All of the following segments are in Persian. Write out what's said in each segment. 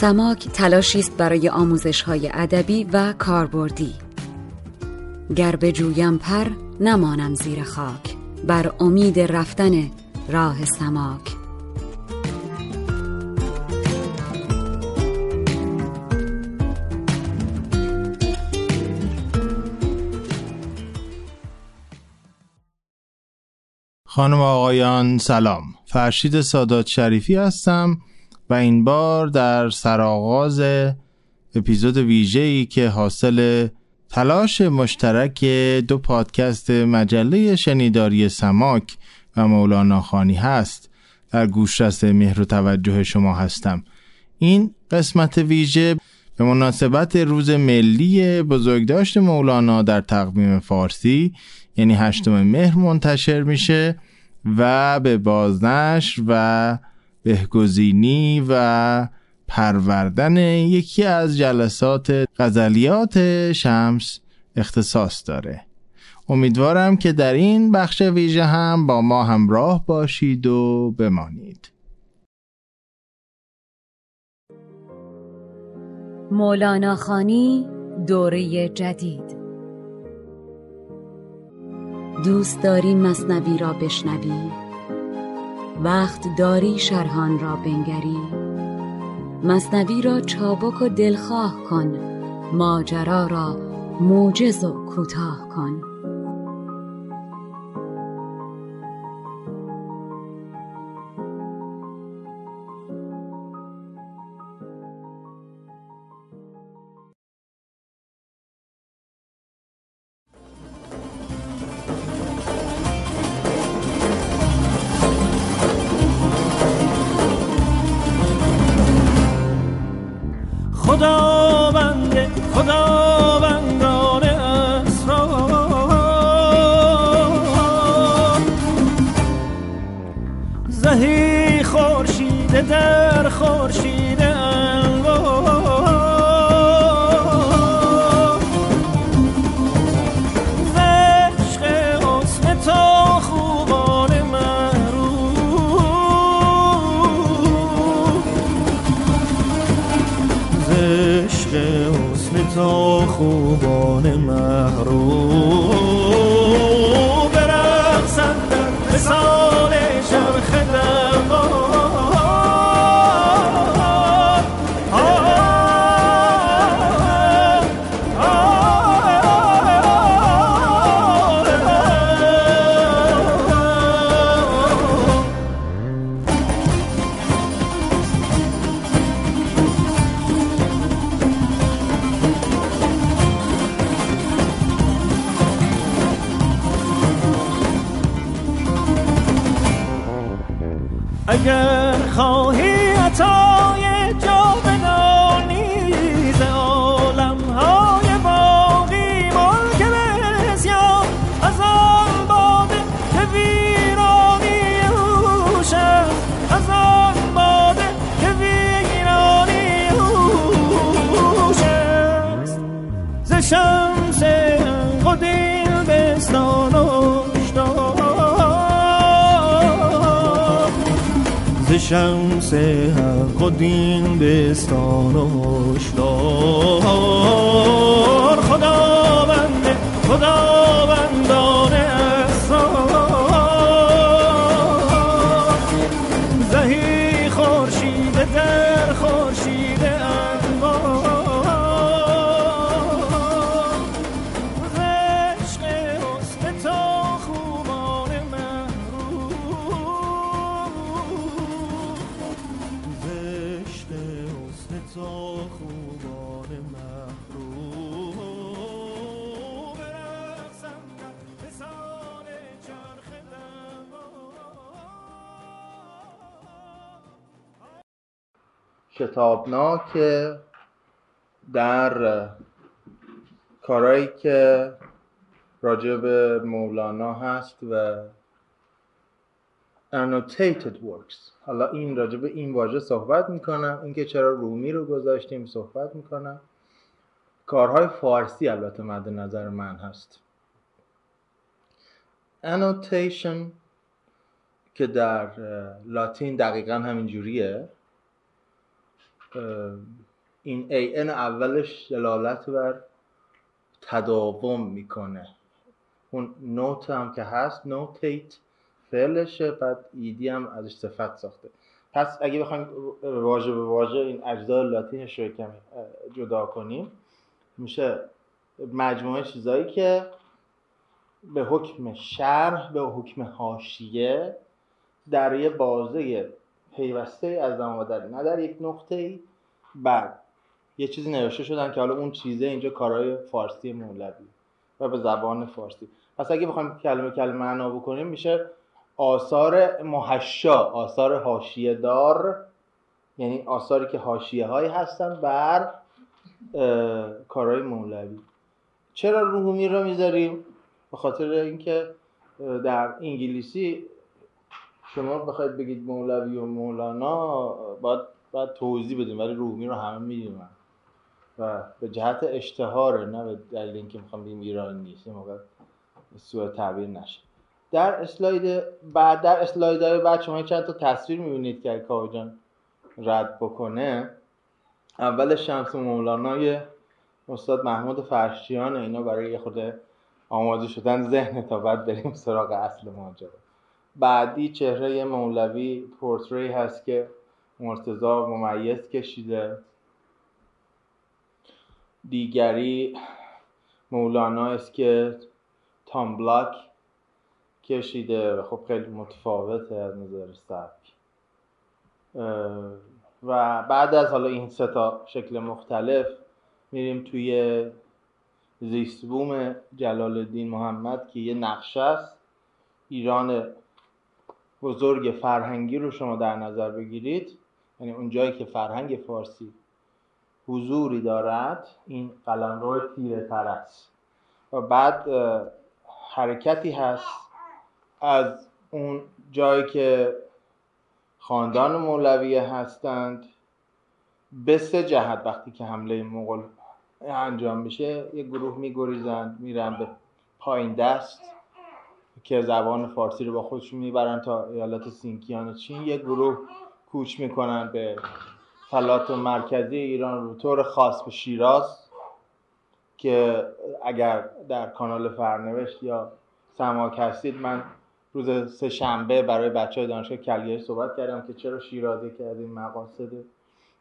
سماک تلاشی است برای آموزش های ادبی و کاربردی. گر بجویم پر نمانم زیر خاک. بر امید رفتن راه سماک. خانم آقایان سلام. فرشید سادات شریفی هستم. و این بار در سرآغاز اپیزود ویژه‌ای که حاصل تلاش مشترک دو پادکست مجله شنیداری سماک و مولانا خانی هست در گوشرس مهر و توجه شما هستم. این قسمت ویژه به مناسبت روز ملی بزرگداشت مولانا در تقویم فارسی یعنی هشتم مهر منتشر میشه و به بازنش و بهگزینی و پروردن یکی از جلسات غزلیات شمس اختصاص داره. امیدوارم که در این بخش ویژه هم با ما همراه باشید و بمانید. مولانا خانی دوره جدید. دوست داری مصنوی را بشنوی وقت داری شرحان را بنگری. مصنوی را چابک و دلخواه کن ماجرا را موجز و کوتاه کن. حسن تو خوبان محروم. برقصند در شمس حق و دین بستان و هشدار خداوند خداوندان شتابناک در کارهایی که راجع به مولانا هست و annotated works. حالا این راجع به این واژه صحبت می‌کنم اینکه چرا رومی رو گذاشتیم صحبت می‌کنم کارهای فارسی البته مد نظر من هست. annotation که در لاتین دقیقا همین جوریه این این اولش دلالت بر تداوم می‌کنه. اون نوت هم که هست نوتیت فعلشه بعد ایدی هم ازش صفت ساخته. پس اگه بخوایم واژه به واژه این اجزای لاتینش رو کمی جدا کنیم میشه مجموعه چیزایی که به حکم شرح به حکم حاشیه در یه بازه پیوسته از زمان نه در یک نقطه ای بعد یه چیزی نوشته شدن که حالا اون چیزه اینجا کارهای فارسی مولوی و به زبان فارسی. پس اگه بخوایم کلمه کلمه معنا بکنیم میشه آثار محشا آثار حاشیه دار یعنی آثاری که حاشیه هایی هستن بر کارهای مولوی. چرا روحومی رو می‌ذاریم؟ به خاطر اینکه در انگلیسی شما بخواید بگید مولوی و مولانا باید, باید توضیح بدیم ولی روحومی رو همه می‌دونن. و به جهت اشتهاره نه به دلیل اینکه می‌خوام بگیم ایران نیست این موقع سوء تعبیر نشه. در اسلاید بعد در اسلایدهای بعد شما چند تا تصویر می‌بینید که کاوه جان رد بکنه. اول شمس مولانای استاد محمود فرشیان اینا برای خود آماده شدن ذهن تا بعد بریم سراغ اصل ماجرا. بعدی چهره مولوی پورتری هست که مرتضا ممیز کشیده. دیگری مولانا است که تام بلاک کشیده و خب خیلی متفاوته از نظر سبک. و بعد از حالا این سه تا شکل مختلف میریم توی زیستبوم جلال الدین محمد که یه نقشه است. ایران بزرگ فرهنگی رو شما در نظر بگیرید یعنی اون جایی که فرهنگ فارسی حضوری دارد این قلمرو تیره تر است. و بعد حرکتی هست از اون جایی که خاندان مولویه هستند. به سه جهت وقتی که حمله مغول انجام میشه یه گروه میگریزند میرن به پایین دست. که زبان فارسی رو با خودشون می‌برن تا ایالات سینکیان چین یه گروه کوچ می‌کنن به فلات مرکزی ایران رو طور خاص به شیراز که اگر در کانال فرنوشت یا سماک هستید من روز سه شنبه برای بچه های دانشگاه کلیه صحبت کردم که چرا شیرازی که این مقاصده.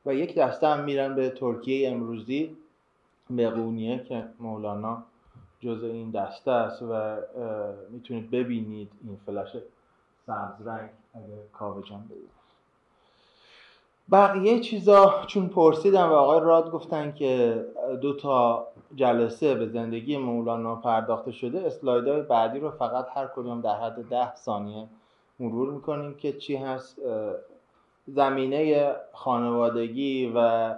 و یک دسته هم میرن به ترکیه امروزی به قونیه که مولانا جز این دسته است و می‌تونید ببینید این فلش سبز رنگ اگر کاوه جان بقیه چیزا چون پرسیدم و آقای راد گفتن که دو تا جلسه به زندگی مولانا پرداخته شده اسلایدهای بعدی رو فقط هر کدوم در حد ده ثانیه مرور می‌کنیم که چی هست. زمینه خانوادگی و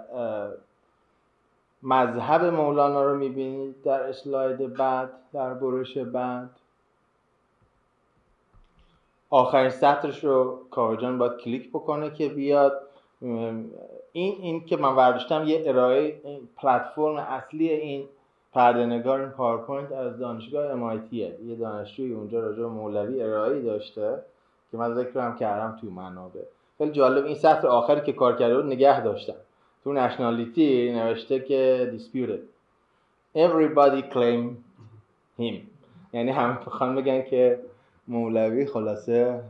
مذهب مولانا رو می‌بینید در اسلاید بعد در برش بعد. آخرین سطرش رو کاوجان باید کلیک بکنه که بیاد. این این که من ورداشتم یه ارائه پلتفرم اصلی این پردهنگار این پاورپوینت از دانشگاه MIT یه یه دانشجوی اونجا راجع مولوی ارائه داشته که من ذکرم کردم توی منابع. خیلی جالب این سطر آخری که کار کرده بود نگه داشتم. تو nationality نوشته که disputed. Everybody claim him. یعنی همه بخوان بگن که مولوی خلاصه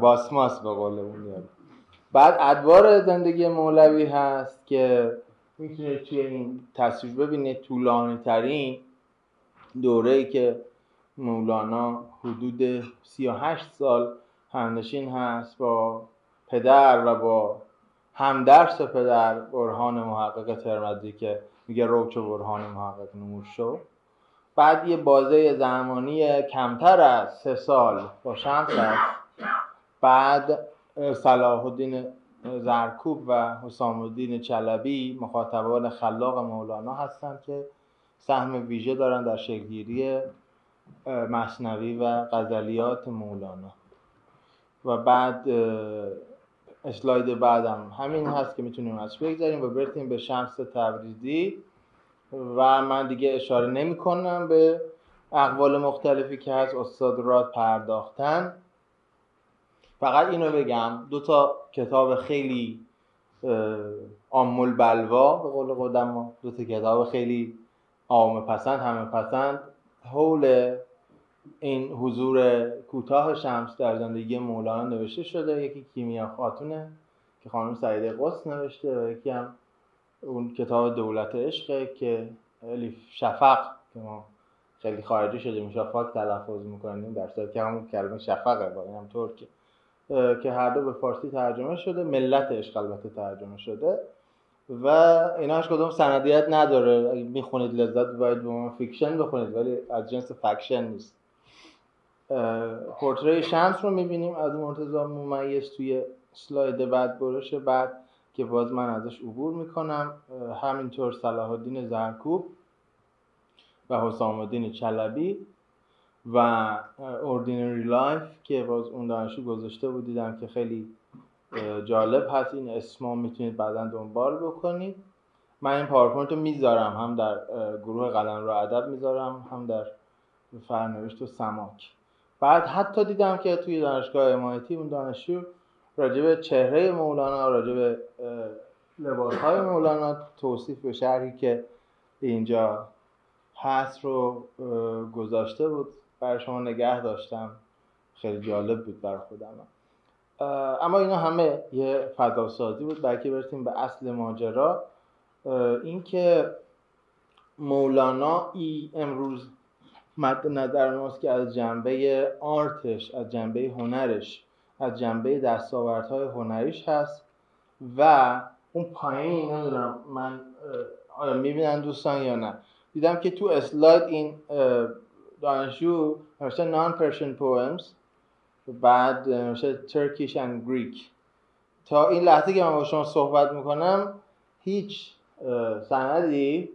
باسماس به قول اون بعد ادوار زندگی مولوی هست که می‌تونید توی این تصویر ببینید طولانی ترین دوره ای که مولانا حدود 38 سال همنشین هست با پدر و با همدرس پدر برهان محقق ترمزی که میگه روچ برهان محقق نور شو بعد یه بازه زمانی کمتر از سه سال با شمس هست بعد صلاح الدین زرکوب و حسام الدین چلبی مخاطبان خلاق مولانا هستند که سهم ویژه دارن در شکلگیری مصنوی و غزلیات مولانا. و بعد اسلاید بعدم. همین هست که می‌تونیم ازش بگذاریم و برسیم به شمس تبریزی. و من دیگه اشاره نمی کنم به اقوال مختلفی که هست استاد راد پرداختن. فقط اینو بگم دو تا کتاب خیلی آمول بلوا به قول قدما دو تا کتاب خیلی عام پسند همه پسند. حول این حضور کوتاه شمس در زندگی مولانا نوشته شده. یکی کیمیا خاتونه که خانم سعیده قدس نوشته و یکی هم اون کتاب دولت عشقه که الیف شافاک که ما خیلی خارجی شده شفق تلفظ می‌کنیم در صورتی که همون کلمه شفقه با این هم ترکه. که هر دو به فارسی ترجمه شده. ملت عشق البته ترجمه شده. و ایناش کدوم سندیت نداره. اگه می‌خونید لذت باید به fiction بخونید ولی از جنس fact نیست. پرتره‌ی شمس رو می‌بینیم. از مرتضی ممیز توی اسلاید بعد برش بعد که باز من ازش عبور می‌کنم. همینطور صلاح الدین زرکوب و حسام الدین چلبی و ordinary life که باز اون دانشجو گذاشته بود. دیدم که خیلی جالب هست. این اسما می‌تونید بعدا دنبال بکنید. من این پاورپوینت رو می‌ذارم. هم در گروه قلمرو ادب می‌ذارم. هم در فرنوشت و سماک. بعد حتی دیدم که توی دانشگاه MIT اون دانشجو راجب چهره مولانا راجب لباس های مولانا توصیف به شهری که اینجا هست رو گذاشته بود. برای شما نگه داشتم. خیلی جالب بود برای خودم. اما اینا همه یه فضاسازی بود. بلکه برسیم به اصل ماجرا اینکه مولانا ای امروز مد نظر ماست که از جنبه آرتش از جنبه هنرش از جنبه دستاوردهای هنریش هست و اون پایین نمی‌دونم من آیا می‌بینن دوستان یا نه؟ دیدم که تو اسلاید این دانشجو نوشته نان پرشن پویمز بعد نوشته ترکیش and گریک تا این لحظه که من با شما صحبت می‌کنم هیچ سندی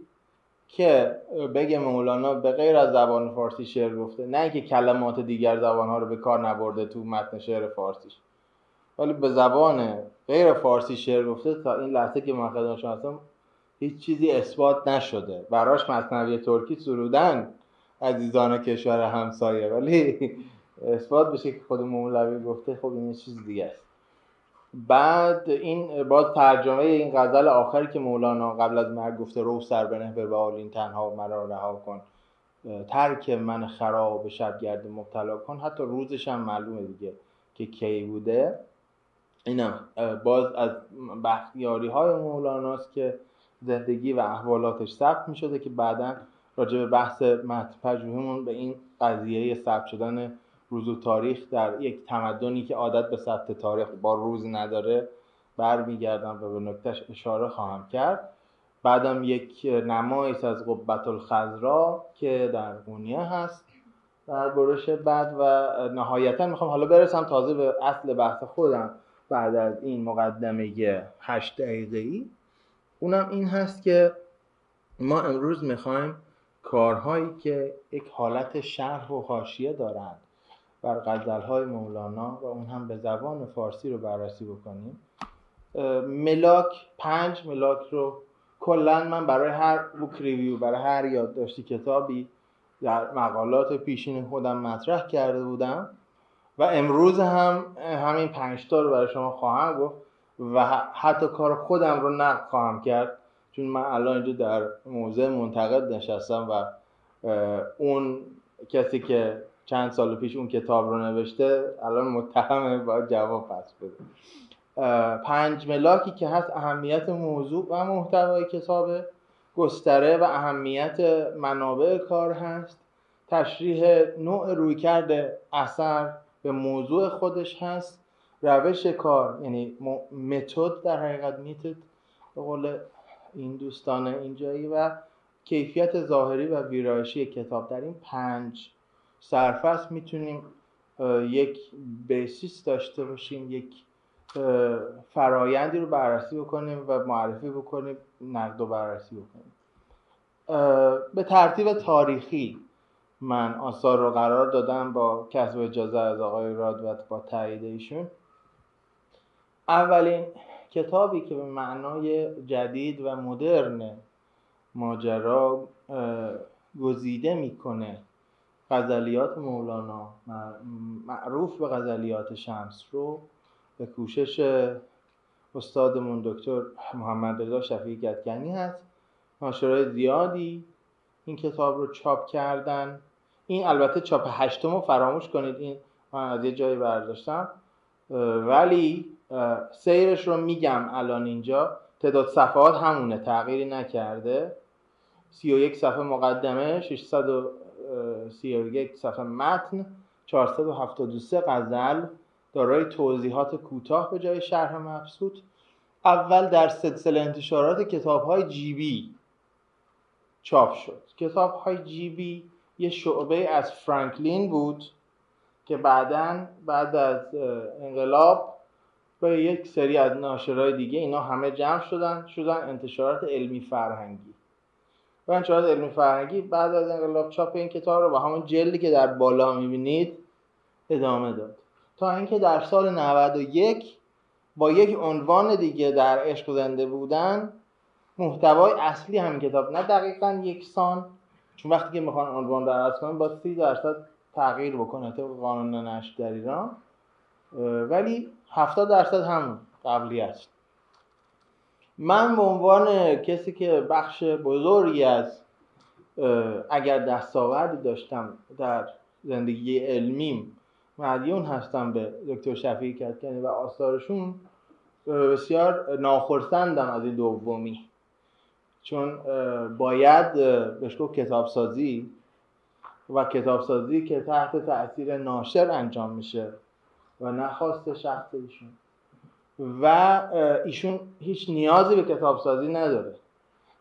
که بگه مولانا به غیر از زبان فارسی شعر گفته نه اینکه کلمات دیگر زبان ها رو به کار نبرده تو متن شعر فارسیش ولی به زبان غیر فارسی شعر گفته تا این لحظه که من خدمت شما هستم هیچ چیزی اثبات نشده. براش مصنوی ترکی سرودن عزیزان کشور همسایه ولی اثبات بشه که خود مولوی گفته خب این چیز دیگه است. بعد این باز ترجمه این غزل آخری که مولانا قبل از مرگ گفته رو سر بنه به بالین تنها مرا رها کن. ترک من خراب شبگرد مبتلا کن. حتی روزش هم معلومه دیگه که کی بوده. اینم باز از بختیاری های مولاناست که زندگی و احوالاتش ثبت می شده که بعدا راجع به بحث متن به این قضیه ثبت شدن روز و تاریخ در یک تمدنی که عادت به ثبت تاریخ با روز نداره برمیگردم و به نکتهش اشاره خواهم کرد. بعدم یک نمایش از قبت الخضرا که در قونیه هست. در برش بعد و نهایتا می‌خوام حالا برسم تازه به اصل بحث خودم بعد از این مقدمه هشت دقیقه ای اونم این هست که ما امروز می‌خوایم کارهایی که یک حالت شرح و حاشیه دارند بر غزلهای مولانا و اون هم به زبان فارسی رو بررسی بکنیم. ملاک پنج ملاک رو کلا من برای هر بوک ریویو برای هر یادداشتی کتابی در مقالات پیشین خودم مطرح کرده بودم و امروز هم همین پنج رو برای شما خواهم گفت و حتی کار خودم رو نقد خواهم کرد چون من الان اینجا در موضع منتقد نشستم و اون کسی که چند سال پیش اون کتاب رو نوشته الان متهمه باید جواب پس بده. پنج ملاکی که هست اهمیت موضوع و محتوای کتاب گستره و اهمیت منابع کار هست. تشریح نوع رویکرد اثر به موضوع خودش هست. روش کار یعنی متد در حقیقت میتد. به قول این دوستان اینجایی و کیفیت ظاهری و ویرایشی کتاب. در این پنج سرفصل می‌تونیم یک بیسیس داشته باشیم یک فرایندی رو بررسی بکنیم و معرفی بکنیم نقد و بررسی بکنیم. به ترتیب تاریخی من آثار رو قرار دادم با کسب اجازه از آقای رادوت با تایید ایشون. اولین کتابی که به معنای جدید و مدرن ماجرا گزیده می‌کنه غزلیات مولانا معروف به غزلیات شمس رو به کوشش استادمون دکتر محمد رضا شفیعی گدگنی هست. ناشرای زیادی این کتاب رو چاپ کردن. این البته چاپ هشتم رو فراموش کنید این من از یه جایی برداشتم. ولی سیرش رو میگم الان اینجا. تعداد صفحات همونه تغییری نکرده. 31 صفحه مقدمه 631 صفحه متن 473 غزل. دارای توضیحات کوتاه به جای شرح مبسوط. اول در سلسله انتشارات کتاب های جیبی چاپ شد. کتاب های جیبی یه شعبه از فرانکلین بود که بعدا بعد از انقلاب به یک سری از ناشرهای دیگه اینا همه جمع شدن شدن انتشارات علمی فرهنگی. و انتشارات علمی فرهنگی بعد از انقلاب چاپ این کتاب رو با همون جلدی که در بالا می‌بینید ادامه داد. تا اینکه در سال 91 با یک عنوان دیگه در عشق زنده بودن محتوای اصلی همین کتاب نه دقیقا یکسان چون وقتی که می‌خوان عنوان در کنن با سی درصد تغییر بکنه طبق قانون نشر در ایران. ولی 70 درصد همون قبلی است. من به عنوان کسی که بخش بزرگی از اگر دستاوردی داشتم در زندگی علمیم مدیون هستم به دکتر شفیعی کتکنی و آثارشون بسیار ناخرسندم از این دومی. چون باید بهش گفت کتابسازی و کتابسازی که تحت تاثیر ناشر انجام میشه و نخواست شخص ایشون و ایشون هیچ نیازی به کتابسازی نداره.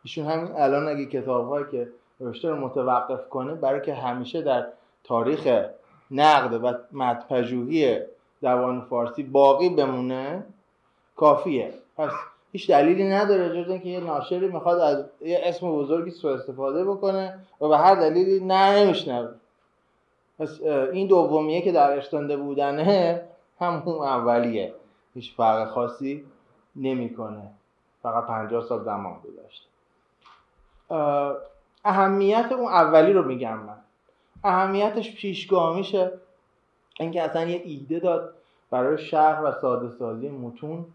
ایشون همین الان اگه کتابهایی که نوشته رو متوقف کنه برای که همیشه در تاریخ نقد و مدپژوهی زبان فارسی باقی بمونه کافیه. پس هیچ دلیلی نداره جز اینکه یه ناشری می‌خواد از یه اسم بزرگی سوء استفاده بکنه و به هر دلیلی نه نمیشنوه. پس این دومیه که در اشتنده بودنه همون اولیه. هیچ فرق خاصی نمی‌کنه. فقط 50 سال زمان گذشته. اهمیت اون اولی رو میگم من. اهمیتش پیشگاه میشه. اینکه اصلا یه ایده داد برای شهر و ساده سازی متون.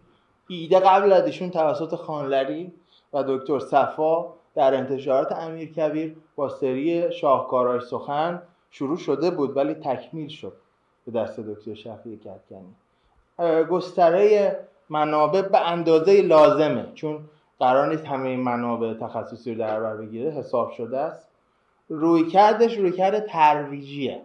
ایده قبل از ایشون توسط خانلری و دکتر صفا در انتشارات امیر کبیر با سری شاهکاراش سخن شروع شده بود ولی تکمیل شد به دست دکتر شفیعی کدکنی گستره منابع به اندازه لازمه. چون قرار نیست همه این منابع تخصصی رو در بر بگیره حساب شده است. رویکردش رویکرد ترویجیه.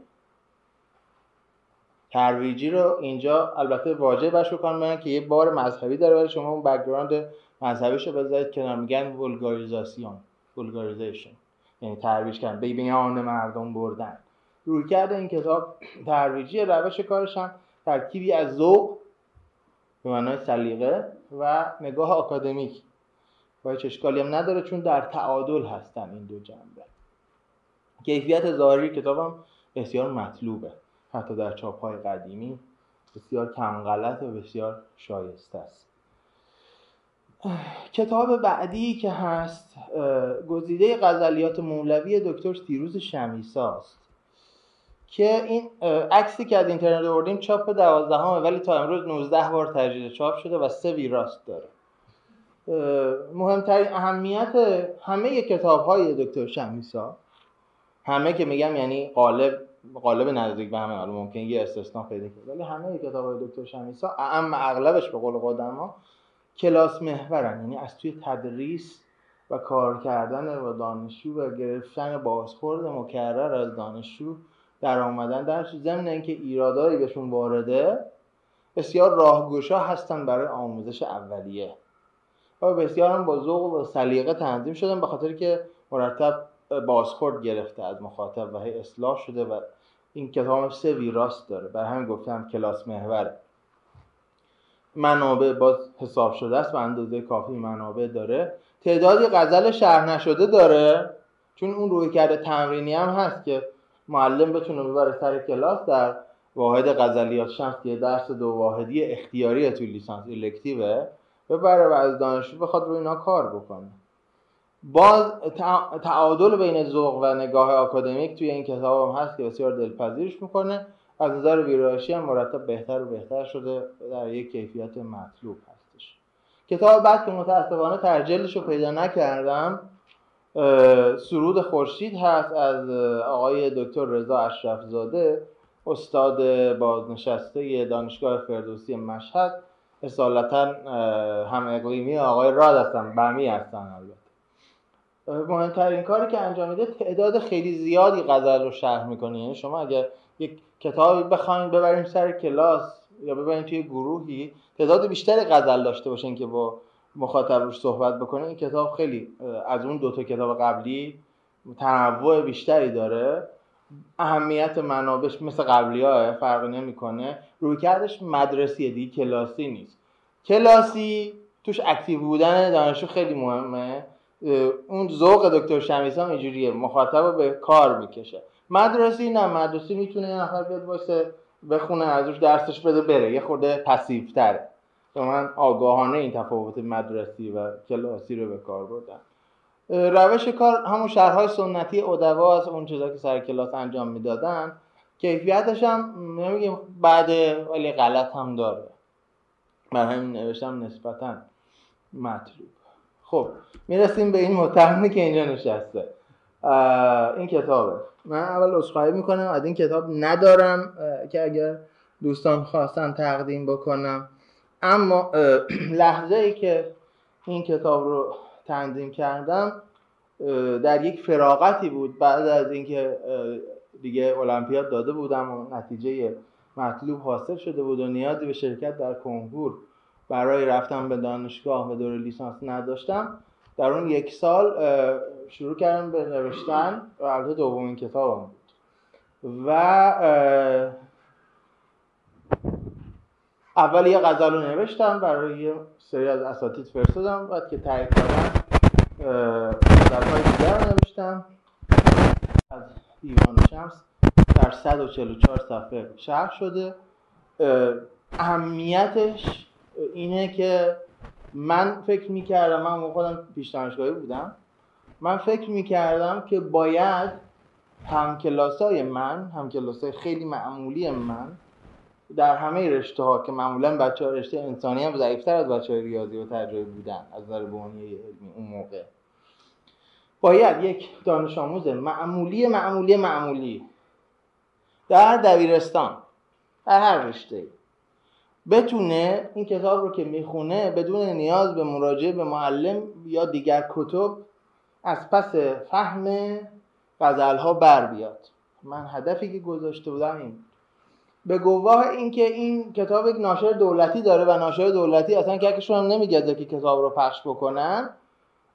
ترویجی رو اینجا البته راجع بهش بگم که یه بار مذهبی داره ولی شما اون background مذهبیشو بذارید کنار. میگن vulgarisation ولگاریزیشن یعنی ترویج کردن به بیان مردم بردن. روی کرده این کتاب ترویجی روش کارش هم ترکیبی از ذوق به معنای سلیقه و نگاه آکادمیک. و هیچ هم نداره چون در تعادل هستن این دو جنبه. کیفیت ظاهری کتابم بسیار مطلوبه. حتی در چاپ های قدیمی بسیار کم غلط و بسیار شایسته است. کتاب بعدی که هست گزیده غزلیات مولوی دکتر سیروز شمیساست. که این عکسی که از اینترنت آوردیم چاپ دوازدهمه ولی تا امروز 19 بار تجدید چاپ شده و سه ویراست داره. مهمترین اهمیت همه کتاب های دکتر شمیسا همه که میگم یعنی قالب قالب نزدیک به همه حالا ممکن یه استثنا پیدا کنه ولی همه کتاب های دکتر شمیسا اما اغلبش به قول قدما کلاس محورن یعنی از توی تدریس و کار کردن با دانشجو و گرفتن بازخورد مکرر از دانشجو در آمدن در ضمن اینکه ایرادایی بهشون وارده بسیار راهگشا هستن برای آموزش اولیه. و بسیار هم با ذوق و سلیقه تنظیم شدن به خاطر که مرتب بازخورد گرفته از مخاطب و هی اصلاح شده و این کتاب سه ویراست داره. برای همین گفتم کلاس محوره منابع باز حساب شده است و اندازه کافی منابع داره. تعدادی غزل شرح نشده داره. چون اون روی کرده تمرینی هم هست که معلم بتونه ببره سر کلاس در واحد غزلیات شمس که درس دو واحدی اختیاری توی لیسانس الکتیوه ببره و از دانشجو بخواد روی اینا کار بکنه. باز تعادل بین ذوق و نگاه آکادمیک توی این کتاب هم هست که بسیار دلپذیرش می‌کنه. از نظر ویرایشی هم مرتب بهتر و بهتر شده در یک کیفیت مطلوب هستش. کتاب بعد که متاسفانه ترجلش رو پیدا نکردم سرود خورشید هست از آقای دکتر رضا اشرفزاده استاد بازنشسته دانشگاه فردوسی مشهد. اصالتا هم اقلیمی آقای راد هستن بمی هستن البته. مهمترین کاری که انجام میده تعداد خیلی زیادی غزل رو شرح می‌کنه. یعنی شما اگر یک کتابی بخواید ببریم سر کلاس یا ببریم توی گروهی تعداد بیشتری غزل داشته باشین که با مخاطب روش صحبت بکنه این کتاب خیلی از اون دو تا کتاب قبلی تنوع بیشتری داره. اهمیت منابش مثل قبلی ها فرقی نمی‌کنه. روی کردش مدرسیه دیگه کلاسی نیست. کلاسی توش اکتیو بودن دانشجو خیلی مهمه. اون ذوق دکتر شمیسان اینجوریه مخاطب رو به کار می‌کشه. مدرسی نه مدرسی می‌تونه یه نفر بیاد واسه بخونه ازش درسش بده بره. یه خورده پسیو من آگاهانه این تفاوت مدرسی و کلاسی رو به کار بردم. روش کار همون شهرهای سنتی ادوا از اون چیزا که سر کلاس انجام می‌دادن کیفیتش هم نمیگیم بعد ولی غلط هم داره. من همین نوشتم نسبتا مطلوب. خب می‌رسیم به این متهمی که اینجا نشسته. این کتابه من اول اصخایی می‌کنم از این کتاب ندارم که اگر دوستان خواستن تقدیم بکنم. اما لحظه ای که این کتاب رو تنظیم کردم در یک فراغتی بود. بعد از اینکه دیگه المپیاد داده بودم و نتیجه مطلوب حاصل شده بود و نیازی به شرکت در کنکور برای رفتن به دانشگاه به دور لیسانس نداشتم در اون یک سال شروع کردم به نوشتن و البته دومین کتابم بود. و اول یه غزل رو نوشتم برای یه سری از اساتید فرستادم بعد که تایید کردم غزلهای دیگر نوشتم. از دیوان شمس در 144 صفحه شرح شده. اهمیتش اینه که من فکر می‌کردم من خودم پیش دانشگاهی بودم من فکر می‌کردم که باید همکلاسای من همکلاسای خیلی معمولی من در همه رشته ها که معمولا بچه ها رشته انسانی هم ضعیفتر از بچه های ریاضی و تجربه بودن از نظر بهانه علمی اون موقع. باید یک دانش آموز معمولی معمولی معمولی در دبیرستان در هر رشته بتونه این کتاب رو که می‌خونه بدون نیاز به مراجعه به معلم یا دیگر کتب از پس فهم غزل ها بر بیاد. من هدفی که گذاشته بودم این به گواه اینکه این کتاب یک ناشر دولتی داره و ناشر دولتی اصلا ککشون هم نمیگرده که کتاب رو پخش بکنن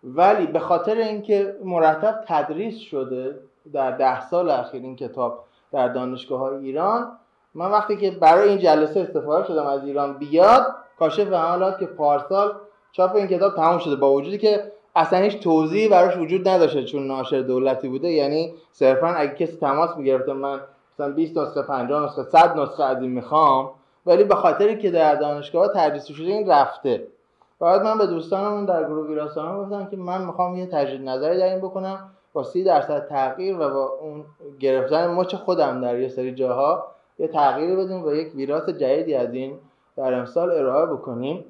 ولی به خاطر اینکه مرتب تدریس شده در ده سال اخیر این کتاب در دانشگاه های ایران من وقتی که برای این جلسه استفاده شدم از ایران بیاد کاشف عملات که پارسال چاپ این کتاب تموم شده با وجودی که اصلا هیچ توضیحی براش وجود نداشته چون ناشر دولتی بوده یعنی صرفا اگه کسی تماس می‌گرفته من مثلا 20 نسخه 50 نسخه 100 نسخه از این می‌خوام ولی به خاطری که در دانشگاه تدریس شده این رفته. بعد من به دوستانم در گروه ویراستان گفتم که من می‌خوام یه تجدید نظری در این بکنم با 30 درصد تغییر و با اون گرفتن مچ خودم در یه سری جاها یه تغییری بدیم و یک ویراس جدیدی از این در امسال ارائه بکنیم.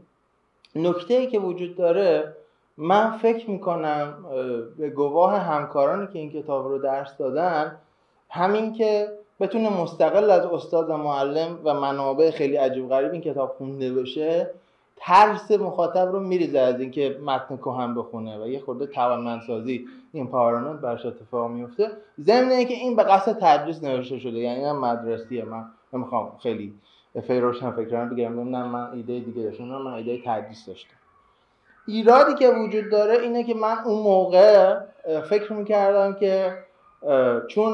نکته ای که وجود داره من فکر می‌کنم به گواه همکارانی که این کتاب رو درس دادن همین که بتونه مستقل از استاد و معلم و منابع خیلی عجیب غریب این کتاب خونده بشه ترس مخاطب رو میریزه از اینکه متن کهن بخونه و یه خورده توانمندسازی این پاورپوینت برش اتفاق میفته. ضمن اینکه این به قصد تدریس نوشته شده یعنی من مدرسیه. من نمی‌خوام خیلی فکر فکران بگیرم نه من ایده دیگه داشتم من ایده تدریس داشتم. ایرادی که وجود داره اینه که من اون موقع فکر می‌کردم که چون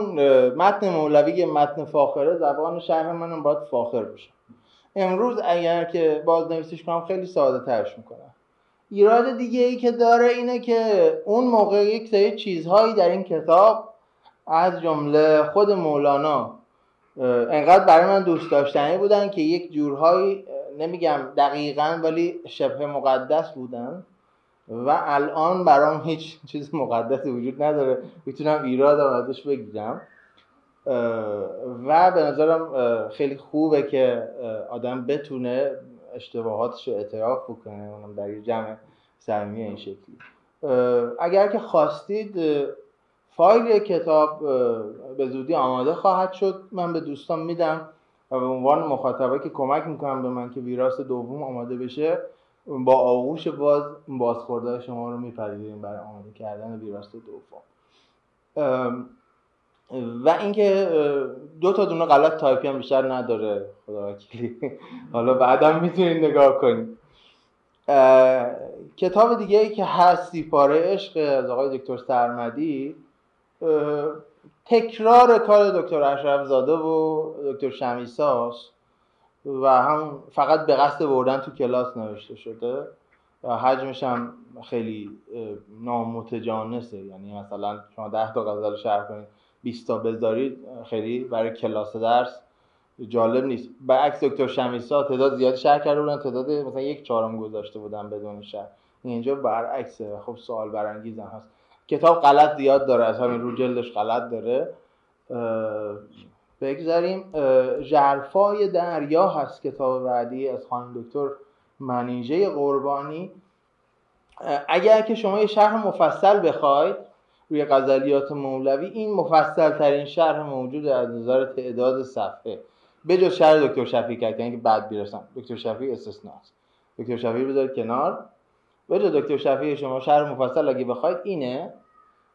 متن مولوی متن فاخره زبان شرح منم باید فاخر بشه. امروز اگر که بازنویسیش کنم خیلی ساده ترش می‌کنم. ایراد دیگه ای که داره اینه که اون موقع یک سری چیزهایی در این کتاب از جمله خود مولانا انقدر برای من دوست داشتنی بودن که یک جورهایی نمیگم دقیقا ولی شبه مقدس بودن. و الان برام هیچ چیز مقدسی وجود نداره. می‌تونم ایراد ازش بگیرم. و به نظرم خیلی خوبه که آدم بتونه اشتباهاتش رو اعتراف بکنه اونم در یه جمع صمیمی این شکلی. اگر که خواستید فایل کتاب به زودی آماده خواهد شد. من به دوستان میدم و به عنوان مخاطبه که کمک می‌کنم به من که ویراس دوم آماده بشه. با آغوش باز بازخورده شما رو میپذیریم برای آماده کردن ویراس دوم. و اینکه دو تا دونه غلط تایپی هم بیشتر نداره خدا وکیلی. حالا بعدم می‌تونید نگاه کنید. کتاب دیگه ای که هست سی‌پاره عشق از آقای دکتر سرمدی. تکرار کار دکتر اشرف زاده و دکتر شمیساس و هم فقط به قصد بردن تو کلاس نوشته شده. حجمش هم خیلی نامتجانسه. یعنی مثلا شما ده تا غزل شرح کنید 20 تا بذارید خیلی برای کلاس درس جالب نیست. برعکس دکتر شمیسا تعداد زیادی شهر کرده بودن تعداد مثلا یک چهارم گذاشته بودن بدون شهر اینجا برعکسه. خب سوال برانگیز هست. کتاب غلط زیاد داره از همین رو جلدش غلط داره. بگذاریم جرفای دریا هست کتاب بعدی از خانم دکتر منیژه قربانی. اگر که شما یه شرح مفصل بخواید روی غزلیات مولوی این مفصل ترین شرح موجود از نظر تعداد صفحه. به جز شرح دکتر شفیع کرد یعنی که بعد بیرسم دکتر شفیع استثناست. دکتر شفیع بذارید کنار. به جز دکتر شفیع شما شرح مفصل اگه بخواید اینه.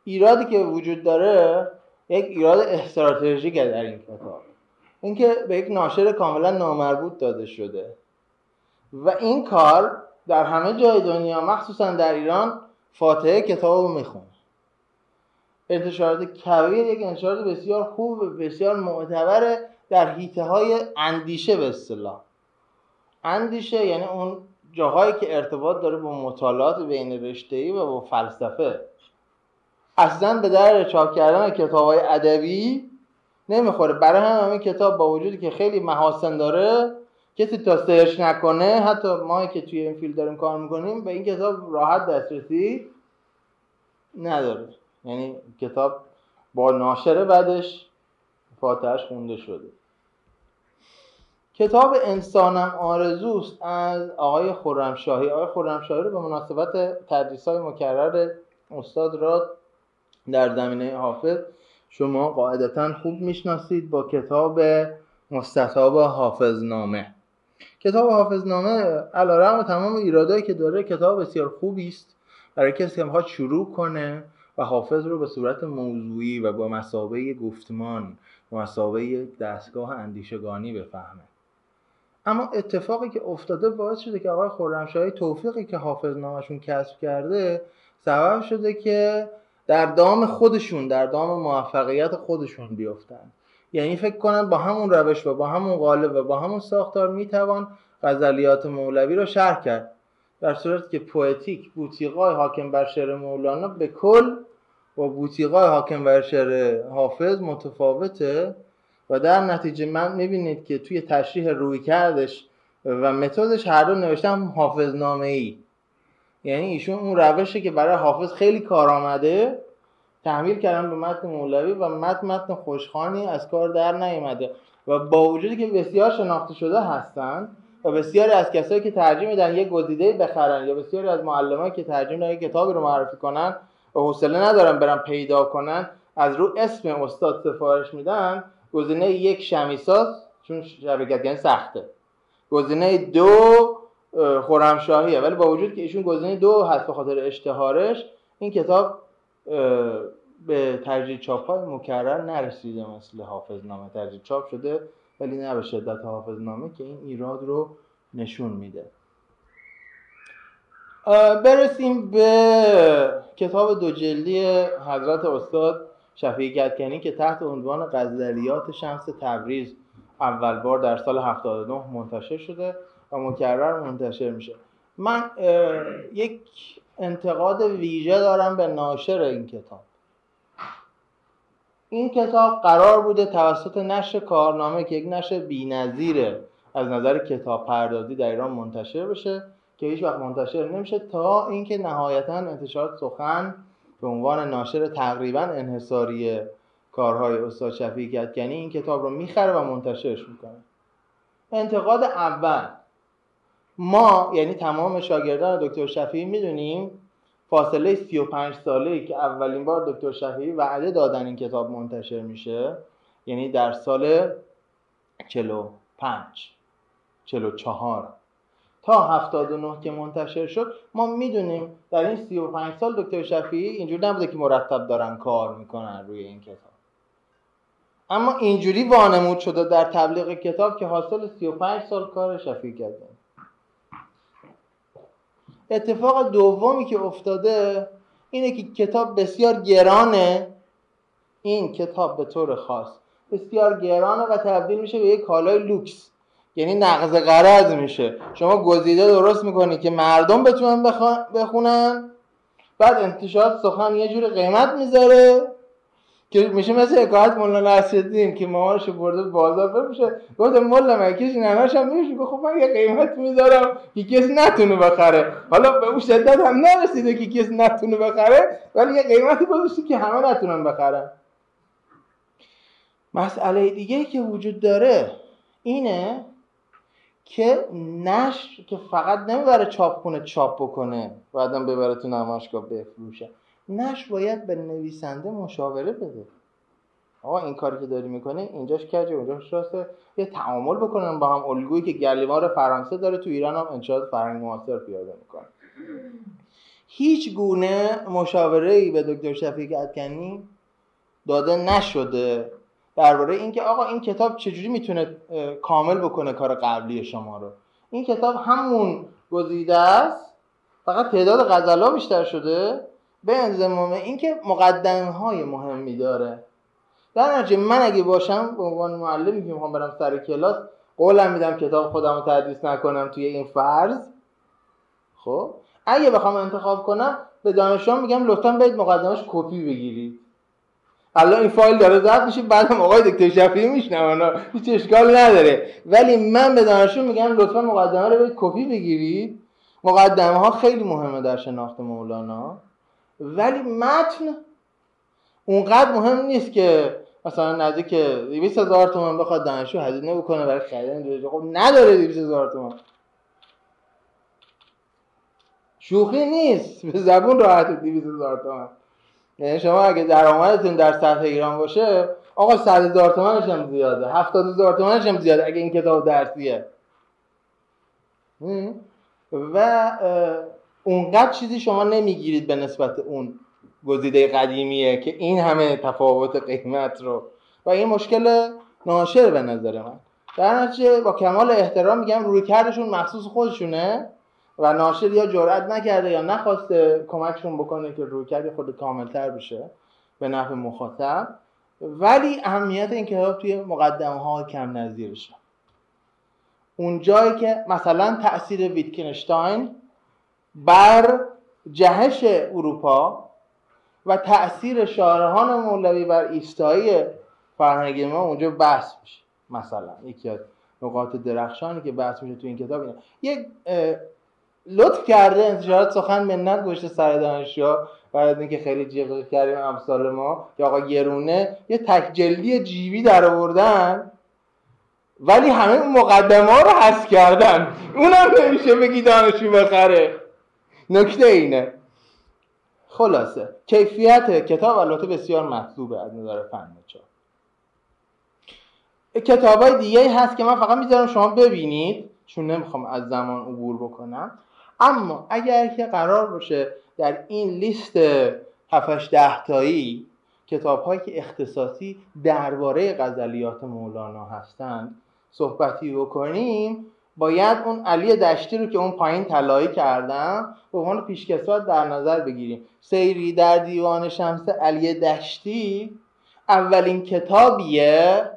ایرادی که وجود داره یک ایراد استراتژیک در این کتاب. اینکه به یک ناشر کاملا نامربوط داده شده. و این کار در همه جای دنیا مخصوصا در ایران فاتحه کتاب رو می‌خونه. انتشارات کبیر یک انتشارات بسیار خوب و بسیار معتبر در حیطه های اندیشه به اصطلاح. اندیشه یعنی اون جاهایی که ارتباط داره با مطالعات بین رشته‌ای و با فلسفه. اصلا به در چاپ کردن کتاب های ادبی نمی‌خوره. برای هم همین کتاب با وجودی که خیلی محاسن داره کسی تا search نکنه حتی ما که توی این field داریم کار می‌کنیم به این کتاب راحت دسترسی نداره. یعنی کتاب با ناشره بعدش فاتحش خونده شده. کتاب انسانم آرزوست از آقای خرمشاهی. آقای خرمشاهی رو به مناسبت تدریس های مکرر استاد را در زمینه حافظ شما قاعدتا خوب می‌شناسید با کتاب مستطاب حافظنامه. کتاب حافظنامه علیرغم تمام ایرادایی که داره کتاب بسیار خوبی است. برای کسی که می‌خواد شروع کنه و حافظ رو به صورت موضوعی و با مسابه گفتمان و مسابه دستگاه اندیشگانی بفهمه. اما اتفاقی که افتاده باعث شده که آقای خرمشاهی توفیقی که حافظ نامشون کسب کرده سبب شده که در دام خودشون در دام موفقیت خودشون بیفتن. یعنی فکر کنن با همون روش و با همون قالب و با همون ساختار می‌توان غزلیات مولوی رو شرح کرد. در صورتی که پویتیک بوتیقای حاکم بر شعر مولانا به کل با بوتیقای حاکم بر شعر حافظ متفاوته و در نتیجه من می‌بینید که توی تشریح روی کردش و متدش هر دو نوشتم حافظ نامه ای یعنی ایشون اون روشی که برای حافظ خیلی کار آمده تحمیل کردن به متن مولوی و متن متن خوشخانی از کار در نیامده و با وجودی که بسیار شناخته شده هستند و بسیاری از کسایی که ترجمه میدن یک گزیده بخرن یا بسیاری از معلمایی که ترجمه یک کتابی رو معرفی کنن و حوصله ندارن برن پیدا کنن از رو اسم استاد سفارش میدن گزینه یک شمیساز چون شبکت یعنی سخته. گزینه دو خرمشاهیه. ولی با وجود که ایشون گزینه دو هست به خاطر اشتهارش این کتاب به ترجیح چاپ های مکرر نرسیده مثل حافظ نامه ترجیح چاپ شده ولی نه به شدت حافظ نامه که این ایراد رو نشون میده. برسیم به کتاب دو جلدی حضرت استاد شفیع گدکنی که تحت عنوان غزلیات شمس تبریز اول بار در سال 79 منتشر شده. و مکرر منتشر میشه. من یک انتقاد ویژه دارم به ناشر این کتاب. این کتاب قرار بوده توسط نشر کارنامه که یک نشر بی‌نظیره از نظر کتاب پردازی در ایران منتشر بشه که هیچ وقت منتشر نمیشه تا اینکه نهایتا انتشارات سخن به عنوان ناشر تقریبا انحصاری کارهای استاد شفیع یعنی این کتاب رو می‌خره و منتشرش می‌کنه. انتقاد اول. ما یعنی تمام شاگردان دکتر شفیعی می‌دونیم فاصله 35 ساله که اولین بار دکتر شفیعی وعده دادن این کتاب منتشر میشه یعنی در سال 45 44 تا 79 که منتشر شد ما می‌دونیم در این 35 سال دکتر شفیعی اینجور نبوده که مرتب دارن کار می‌کنن روی این کتاب. اما اینجوری وانمود شده در تبلیغ کتاب که حاصل 35 سال کار شفیعی کرده. اتفاق دومی که افتاده اینه که کتاب بسیار گرانه. این کتاب به طور خاص بسیار گرانه و تبدیل میشه به یک کالای لوکس. یعنی نقض قرض میشه. شما گزیده درست می‌کنی که مردم بتونن بخونن بعد انتشارات سخن یه جور قیمت می‌ذاره. که میشه مثل حکایت مولانا نصرالدین که مامانش برده بازار بمیشه گفت مولا من کسی نناش هم میشه خب من یه قیمت می‌ذارم که کسی نتونه بخره. حالا به اون شدت هم نرسیده که کسی نتونه بخره ولی یه قیمتی گذاشتی که همه نتونن بخرن. مسئله دیگه که وجود داره اینه که نشر که فقط نمی‌بره چاپخونه چاپ بکنه بعدم ببره تو نمایشگاه بفروشه. نشر باید به نویسنده مشاوره بده. آقا این کاری که داری می‌کنه اینجاش کجه؟ اونجاش راسته. یه تعامل بکنن با هم. الگویی که گلیمار فرانسه داره تو ایران هم انشاءات فرنگ معاصر پیاده می‌کنه. هیچ گونه مشاوره ای به دکتر شفیق ادکنی داده نشده. درباره اینکه آقا این کتاب چجوری می‌تونه کامل بکنه کار قبلی شما رو. این کتاب همون گزیده است. فقط تعداد غزلا بیشتر شده. به انضمام اینکه مقدمه های مهمی داره. در من اگه باشم به عنوان معلمی که می‌خوام برم سر کلاس قولم میدم کتاب خودم رو تدریس نکنم توی این فرض. خب؟ اگه بخوام انتخاب کنم به دانشجویان میگم لطفا برید مقدمش کپی بگیرید. الان این فایل داره ضبط میشه بعدم آقای دکتر شفیعی میشنوه هیچ اشکال نداره. ولی من به دانشجو میگم لطفا مقدمه رو برید کپی بگیرید. مقدمه ها خیلی مهمه در شناخت مولانا. ولی متن اونقدر مهم نیست که مثلا نزدیک 200 هزار تومن بخواد دانشجو هزینه بکنه برای خریدن خب نداره 200 هزار تومن شوخی نیست. به زبون راحت 200 هزار تومن یعنی شما اگه درآمدتون در سطح ایران باشه آقا 100 هزار تومنش هم زیاده. 70 هزار تومنش هم زیاده اگه این کتاب درسیه. و اونقدر چیزی شما نمی‌گیرید به نسبت اون گزیده قدیمیه که این همه تفاوت قیمت رو. و این مشکل ناشر به نظر من. در نتیجه با کمال احترام میگم روی کردشون مخصوص خودشونه و ناشر یا جرأت نکرده یا نخواسته کمکشون بکنه که روی کرد خود کاملتر بشه به نفع مخاطب. ولی اهمیت این کتاب توی مقدمه ها کم نظیرشه. اون جایی که مثلا تاثیر ویتکنشتاین بر جهش اروپا و تاثیر شارهان مولوی بر ایستایی فرهنگ ما اونجا بحث میشه مثلا. یکی از نقاط درخشانی که بحث میشه تو این کتاب اینه. یک لطف کرده انتشارات سخن منت گوشت سر دانشجو برای اینکه خیلی جیغ کردیم امثال ما. یا آقا گرونه یه تک جلدی جیبی در آوردن ولی همه مقدمه ها رو حذف کردن. اونم نمیشه بگی دانشجو بخره. نکته اینه. خلاصه. کیفیت کتاب البته بسیار مطلوبه از نظر فن چا کتاب های دیگه هست که من فقط می‌ذارم شما ببینید. چون نمی‌خوام از زمان عبور بکنم. اما اگر که قرار باشه در این لیست 7 ده تایی کتاب هایی که اختصاصی درباره غزلیات مولانا هستند صحبتی بکنیم باید اون علی دشتی رو که اون پایین طلایی کردم به عنوان پیشکسوت در نظر بگیریم. سیری در دیوان شمس علی دشتی اولین کتابیه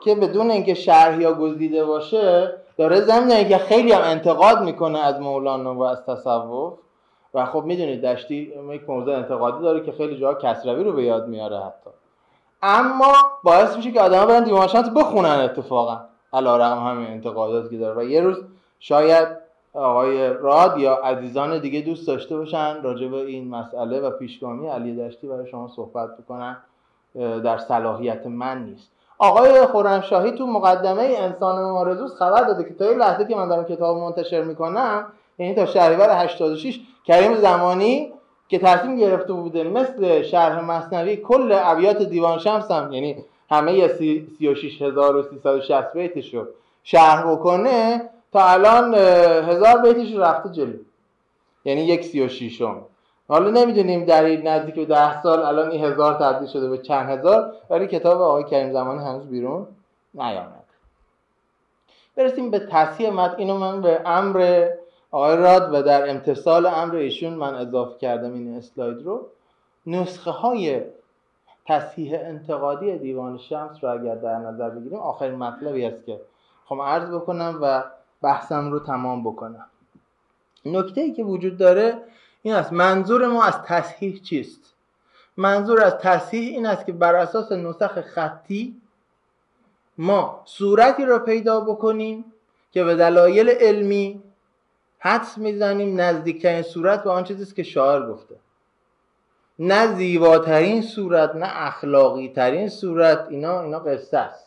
که بدون اینکه شرح یا گزیده باشه داره زمینه که خیلی هم انتقاد می‌کنه از مولانا و از تصوف. و خب می‌دونید دشتی یک موضوع انتقادی داره که خیلی جاها کسروی رو به یاد میاره حتی. اما باعث میشه که آدما برن دیوان شمس بخونن اتفاقا. علا رقم همین انتقاداتی که داره. و یه روز شاید آقای راد یا عزیزان دیگه دوست داشته باشن راجع به این مسئله و پیشگامی علی دشتی برای شما صحبت بکنن در صلاحیت من نیست. آقای خورمشاهی تو مقدمه انسان مارزوس خبر داده که تا این لحظه که من دارم کتاب منتشر می‌کنم یعنی تا شهریور 86 کریم زمانی که تصمیم گرفته بوده مثل شرح مصنوی کل ابیات دیوان شمس هم یعنی همه 36360 بیتش رو شرح بکنه تا الان هزار بیتش رفته جلو. یعنی یک سی و شیشم حالا نمی‌دونیم در این نزدیک به ده سال الان این هزار تبدیل شده به چند هزار ولی کتاب آقای کریم زمانی هنوز بیرون نیامد. برسیم به تصحیح مد اینو من به امر آقای راد و در امتصال امر ایشون من اضافه کردم این اسلاید رو. نسخه های تصحیح انتقادی دیوان شمس رو اگر در نظر بگیریم آخرین مطلبی است که خب عرض بکنم و بحثم رو تمام بکنم. نکته ای که وجود داره این است منظور ما از تصحیح چیست؟ منظور از تصحیح این است که بر اساس نسخ خطی ما صورتی رو پیدا بکنیم که به دلایل علمی حدس می‌زنیم نزدیکترین صورت به آن چیزی که شاعر گفته. نه زیباترین صورت نه اخلاقی ترین صورت اینا اینا قصه است.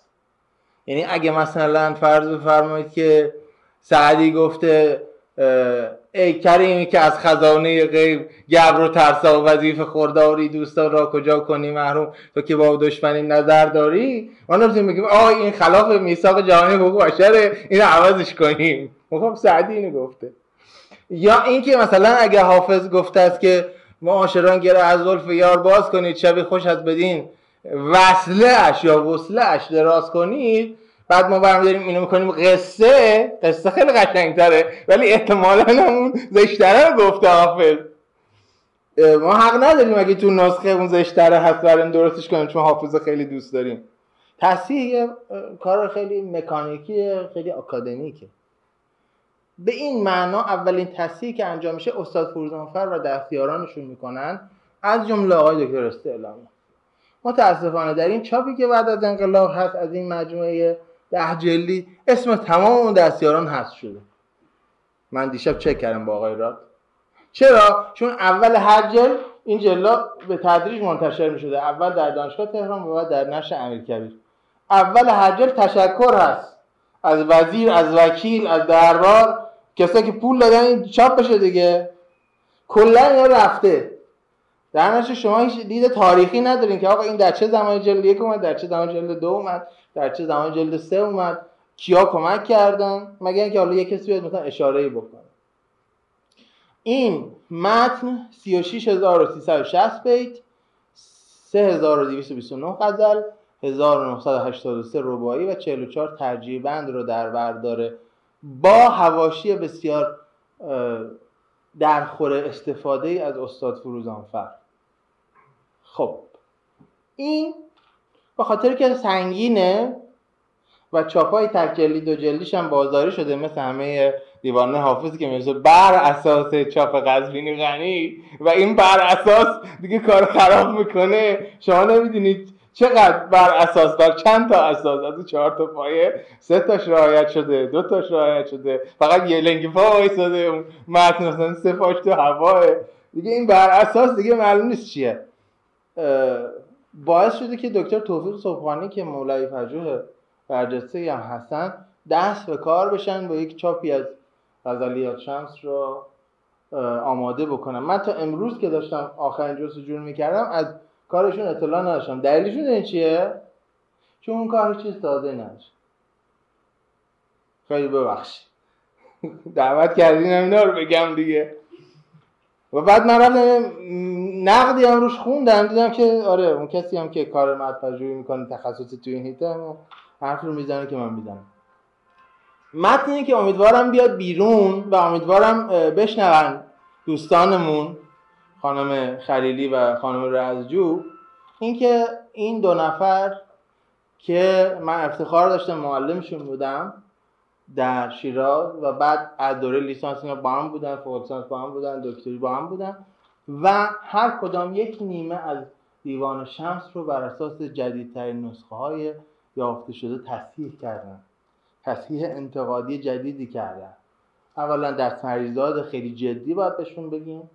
یعنی اگه مثلا فرض بفرمایید که سعدی گفته ای کریمی که از خزانه غیب گبر و ترسا و وظیف خورداری دوستان را کجا کنی محروم؟ تو که با دشمنی نظر داری؟ ما نمی‌تونیم بگیم آه این خلاف میثاق جهانی حقوق بشره این عوضش کنیم. خب سعدی اینو گفته. یا اینکه مثلا اگه حافظ گفته است که معاشران گره از زلف یار باز کنید شب خوش از بدین. وصله اش یا وصله اش دراز کنید. بعد ما برمیداریم اینو می‌کنیم قصه. قصه خیلی قشنگتره ولی احتمالا اون زشتره رو گفته حافظ. ما حق نداریم اگه تو نسخه اون زشتره هست بریم درستش کنیم چون حافظ خیلی دوست داریم. تصحیح کار خیلی مکانیکی خیلی اکادمیکه به این معنا اولین تصحیحی که انجام میشه استاد فروزانفر و دستیارانشون می‌کنن. از جمله آقای دکتر استعلامی متاسفانه در این چاپی که بعد از انقلاب هست از این مجموعه ده جلدی اسم تمام اون دستیاران هست شده. من دیشب چک کردم با آقای راد. چرا؟ چون اول هر جلد این جلا به تدریج منتشر می شده اول در دانشگاه تهران و بعد در نشر امیرکبیر. اول هر جلد تشکر هست. از وزیر از وکیل از دربار. کسایی که پول دادن این چاپ بشه دیگه. کلا اینا رفته. در شما هیچ دید تاریخی ندارین که آقا این در چه زمان جلد یک اومد در چه زمان جلد دو اومد در چه زمان جلد سه اومد. کیا کمک کردن؟ مگر اینکه حالا یه کسی بیاد مثلا اشاره بکنه. این متن 36360 بیت 3229 غزل 1983 ربایی و 44 ترجیح بند رو در بر داره. با هواشی بسیار درخور استفاده ای از استاد فروزانفر. خب این به خاطر که سنگینه و چاپای تک جلدی دو جلدیش هم بازاری شده مثل همه دیوانه حافظی که میشه بر اساس چاپ قزوینی غنی و این بر اساس دیگه کار خراب می‌کنه. شما نمی‌دونید چقدر بر اساس بر چند تا اساس؟ از چهار تا پایه سه تاش رعایت شده دو تاش رعایت شده. فقط یه لنگ پا وایساده اون متن مثلا سه پاش تو هواه. دیگه این بر اساس دیگه معلوم نیست چیه. باعث شده که دکتر توفیق صبحانی که مولای پژوه برجسته هم هستن دست به کار بشن با یک چاپی از غزلیات شمس رو آماده بکنم من تا امروز که داشتم آخرین جور می‌کردم از کارشون اطلاع نداشتم. دلیلشون این چیه؟ چون اون کار چیز ساده نداشت خیلی ببخشید. دعوت کردین اینا رو بگم دیگه. و بعد من رفتم نقدی هم روش خوندم. دیدم که آره اون کسی هم که کار مدپژوهی می‌کنه تخصصی تو این هیته حرف رو می‌زنه که من می‌زنم متنی که امیدوارم بیاد بیرون و امیدوارم بشنون دوستانمون. خانم خلیلی و خانم رزجو. اینکه این دو نفر که من افتخار داشتم معلمشون بودم در شیراز و بعد از دوره لیسانس اینا با هم بودن فوق لیسانس با هم بودن دکتری با هم بودن و هر کدام یک نیمه از دیوان شمس رو بر اساس جدیدترین نسخه های یافته شده تصحیح کردن. تصحیح انتقادی جدیدی کردن. اولا در تریزاد خیلی جدی باید بهشون بگیم.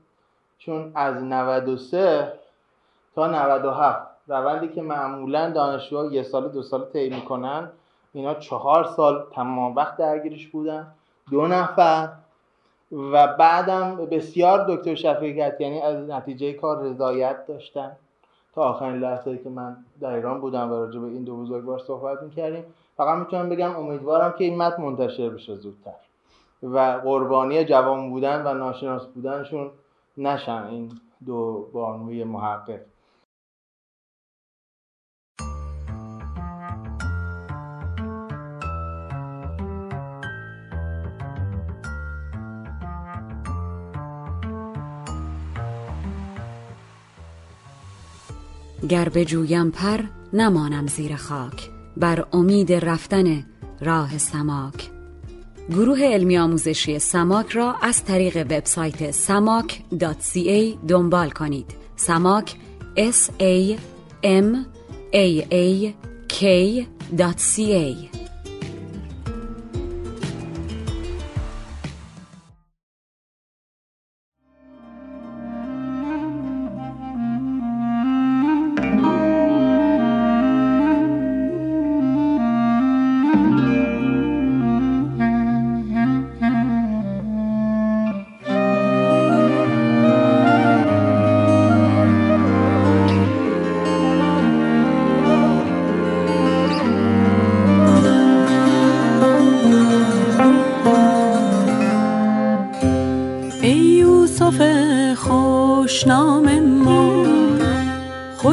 چون از 93 تا 97 روندی که معمولا دانشجوها یه سال دو سال طی می‌کنن اینا چهار سال تمام وقت درگیرش بودن. دو نفر و بعدم بسیار دکتر شفیقت یعنی از نتیجه کار رضایت داشتن. تا آخرین لحظه که من در ایران بودم و راجع به این دو بزرگوار صحبت می‌کردیم. فقط می‌تونم بگم امیدوارم که این متن منتشر بشه زودتر. و قربانی جوان بودن و ناشناس بودنشون نشن این دو بانوی محقق. گر بجویم پر نمانم زیر خاک. بر امید رفتن راه سماک. گروه علمی آموزشی سماک را از طریق وبسایت samak.ca دنبال کنید. سماک s a m a a k.ca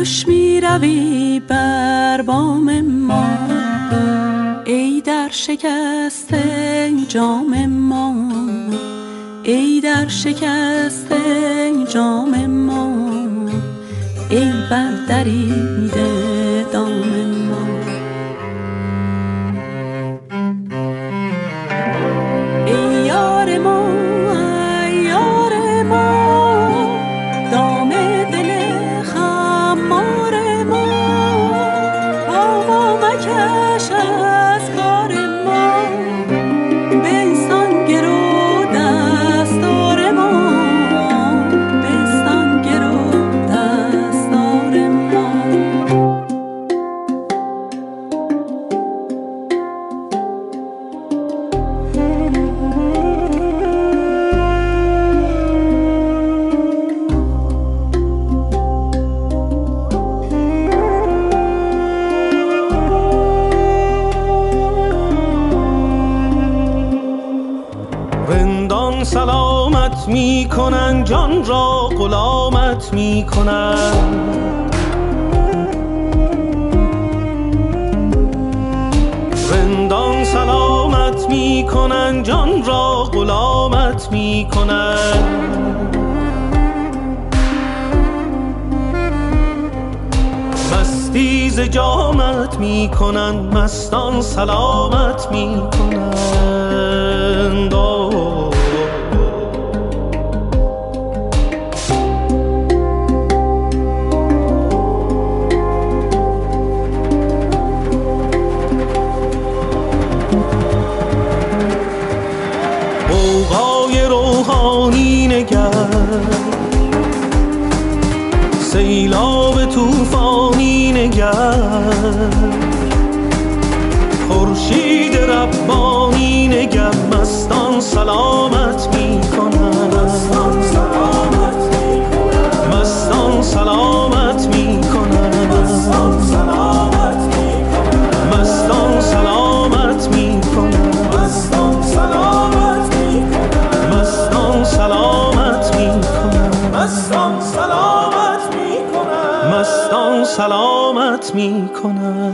خوش می روی بر بام ما. ای در شکست جام ما. ای در شکست جام ما. ای بر دریده دام می‌کنن رندان سلامت می‌کنن جان را غلامت می‌کنن مستی ز جامت می‌کنن مستان سلامت می‌کنن سیلاب خورشید ربانی نگر مستان سلامت می مستان سلامت می مستان سلامت می مستان سلامت می مستان سلامت می مستان سلامت می مستان سلامت می مستان سلامت مستان سلامت می کنم